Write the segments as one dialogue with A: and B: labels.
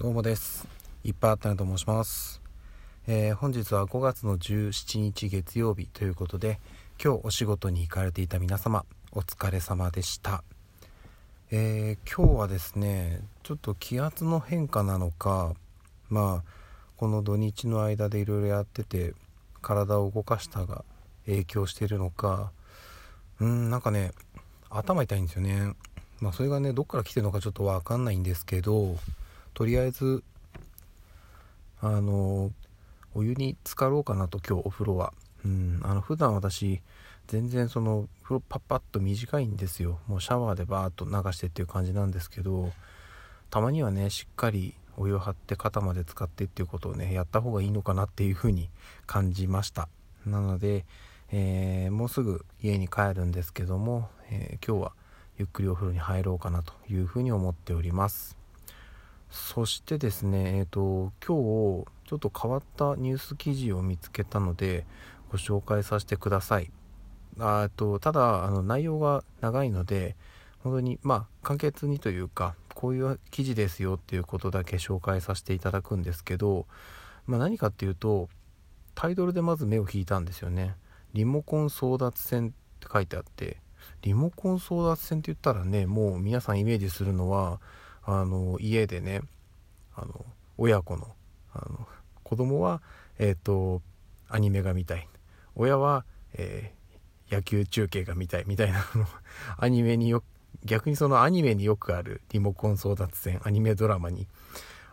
A: どうもです。いっぱいあったなと申します、えー本日は5月の17日月曜日ということで今日お仕事に行かれていた皆様お疲れ様でした。えー今日はですねちょっと気圧の変化なのかまあこの土日の間でいろいろやってて体を動かしたが影響しているのかうんなんかね頭痛いんですよね。まあそれがねどっから来てるのかちょっとわかんないんですけどとりあえずあのお湯に浸かろうかなと今日お風呂は。うんあの普段私全然その風呂パッパッと短いんですよ。もうシャワーでバーッと流してっていう感じなんですけどたまにはねしっかりお湯を張って肩まで使ってっていうことをねやった方がいいのかなっていうふうに感じました。なので、えーもうすぐ家に帰るんですけども、えー今日はゆっくりお風呂に入ろうかなというふうに思っております。そしてですねえっ、と今日ちょっと変わったニュース記事を見つけたのでご紹介させてください。あとただあの内容が長いので本当にまあ簡潔にというかこういう記事ですよっていうことだけ紹介させていただくんですけど、まあ、何かっていうとタイトルでまず目を引いたんですよね。リモコン争奪戦って書いてあってリモコン争奪戦って言ったらねもう皆さんイメージするのはあの家でねあの親子のあの子供はえっ、とアニメが見たい。親は、えー野球中継が見たい。みたいなのアニメによ逆にそのアニメによくあるリモコン争奪戦アニメドラマに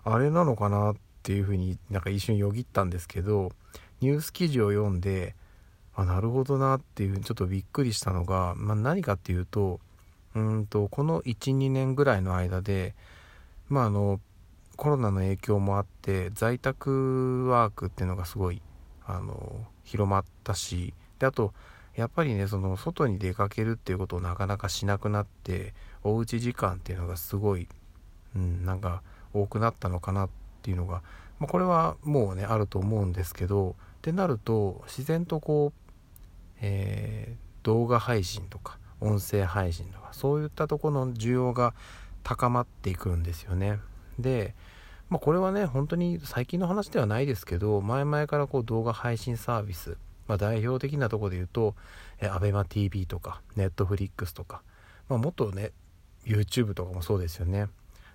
A: あれなのかなっていうふうになんか一瞬よぎったんですけどニュース記事を読んであなるほどなっていうちょっとびっくりしたのが、まあ、何かっていうとうんとこの12年ぐらいの間でまああのコロナの影響もあって在宅ワークっていうのがすごいあの広まったしであとやっぱりねその外に出かけるっていうことをなかなかしなくなっておうち時間っていうのがすごい、うん、なんか多くなったのかなっていうのが、まあ、これはもうねあると思うんですけどってなると自然とこう、えー動画配信とか音声配信とかそういったところの需要が高まっていくんですよね。で、まあ、これはね本当に最近の話ではないですけど前々からこう動画配信サービス、まあ、代表的なところで言うと ABEMATV とか Netflix とか、まあ、もっとね YouTube とかもそうですよね。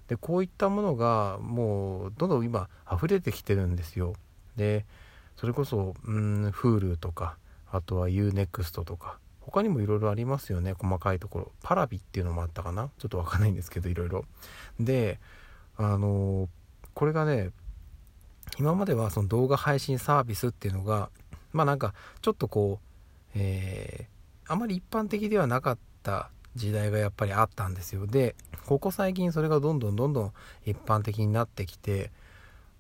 A: でこういったものがもうどんどん今溢れてきてるんですよ。でそれこそうん Hulu とかあとは UNEXT とか他にもいろいろありますよね。細かいところ。パラビっていうのもあったかな？ちょっとわかんないんですけどいろいろであのこれがね今まではその動画配信サービスっていうのがまあなんかちょっとこうえーあまり一般的ではなかった時代がやっぱりあったんですよ。でここ最近それがどんどんどんどん一般的になってきて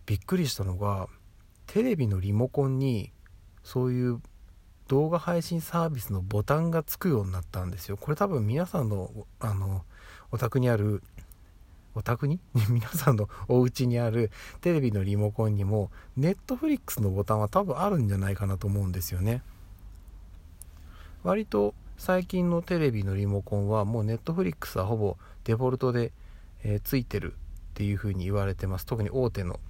A: びっくりしたのがテレビのリモコンにそういう動画配信サービスのボタンがつくようになったんですよ。これ多分皆さんのあのお宅にあるお宅に？皆さんのお家にあるテレビのリモコンにもネットフリックスのボタンは多分あるんじゃないかなと思うんですよね。割と最近のテレビのリモコンはもうネットフリックスはほぼデフォルトで、えーついてるっていう風に言われてます。特に大手の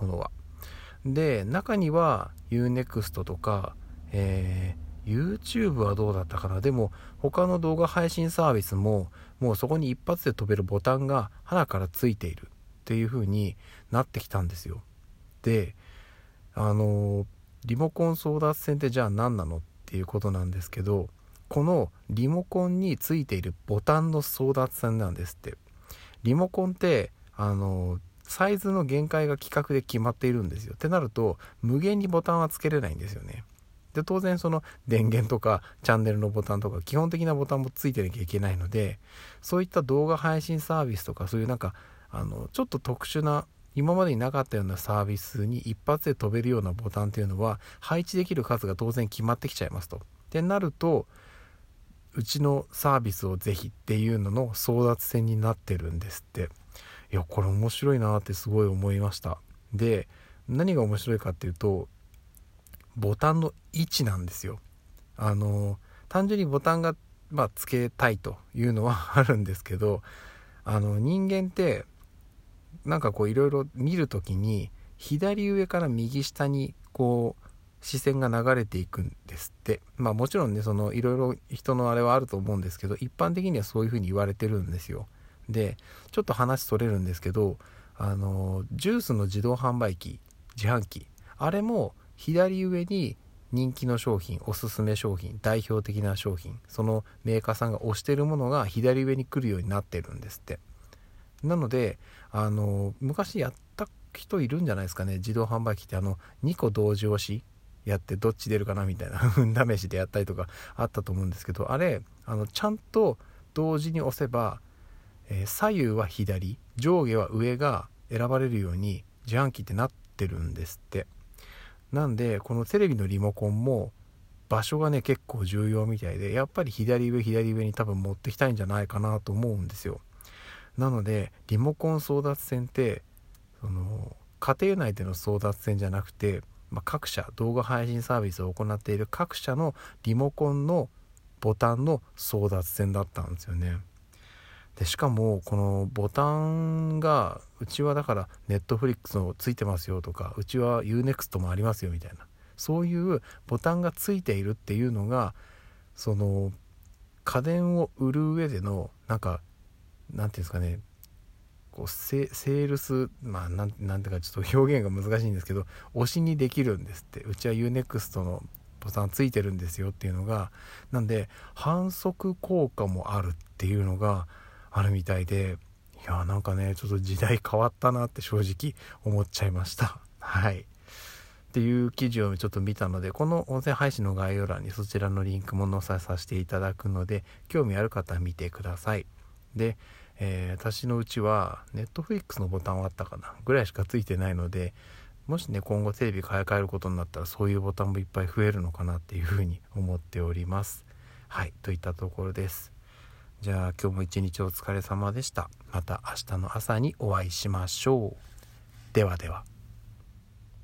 A: ものは。で中には UNEXT とか、えー。YouTube はどうだったかな？でも他の動画配信サービスももうそこに一発で飛べるボタンが鼻からついている。っていう風になってきたんですよ。であのリモコン争奪戦ってじゃあ何なの？っていうことなんですけどこのリモコンについているボタンの争奪戦なんですって。リモコンってあのサイズの限界が規格で決まっているんですよ。ってなると無限にボタンはつけれないんですよね。で当然その電源とかチャンネルのボタンとか基本的なボタンもついてなきゃいけないのでそういった動画配信サービスとかそういうなんかあのちょっと特殊な今までになかったようなサービスに一発で飛べるようなボタンっていうのは配置できる数が当然決まってきちゃいますと。ってなるとうちのサービスをぜひっていうのの争奪戦になってるんですっていやこれ面白いなってすごい思いましたで何が面白いかっていうとボタンの位置なんですよ。あの単純にボタンが、まあ、つけたいというのはあるんですけどあの人間ってなんかこういろいろ見る時に左上から右下にこう視線が流れていくんですって。まあもちろんねそのいろいろ人のあれはあると思うんですけど一般的にはそういうふうに言われてるんですよ。でちょっと話取れるんですけどあのジュースの自動販売機自販機あれも左上に人気の商品おすすめ商品代表的な商品そのメーカーさんが推してるものが左上に来るようになってるんですって。なのであの昔やった人いるんじゃないですかね自動販売機ってあの2個同時押しやってどっち出るかなみたいな運試しでやったりとかあったと思うんですけどあれあのちゃんと同時に押せば、えー、左右は左上下は上が選ばれるように自販機ってなってるんですって。なんでこのテレビのリモコンも場所がね結構重要みたいでやっぱり左上左上に多分持ってきたいんじゃないかなと思うんですよ。なのでリモコン争奪戦ってその家庭内での争奪戦じゃなくて、まあ、各社動画配信サービスを行っている各社のリモコンのボタンの争奪戦だったんですよね。でしかもこのボタンがうちはだからネットフリックスのついてますよとかうちは UNEXT もありますよみたいな。そういうボタンがついているっていうのがその家電を売る上でのなんかなんていうんですかねこうセールスまあなんなんていうかちょっと表現が難しいんですけど推しにできるんですって。うちは UNEXT のボタンついてるんですよっていうのがなんで反則効果もあるっていうのがあるみたいでいやなんかねちょっと時代変わったなって正直思っちゃいました。はい。っていう記事をちょっと見たのでこの音声配信の概要欄にそちらのリンクも載せさせていただくので興味ある方は見てください。で、えー、私のうちはネットフリックスのボタンはあったかなぐらいしかついてないのでもしね今後テレビ買い替えることになったらそういうボタンもいっぱい増えるのかなっていうふうに思っております。はい。といったところです。じゃあ今日も一日お疲れ様でした。また明日の朝にお会いしましょう。ではでは。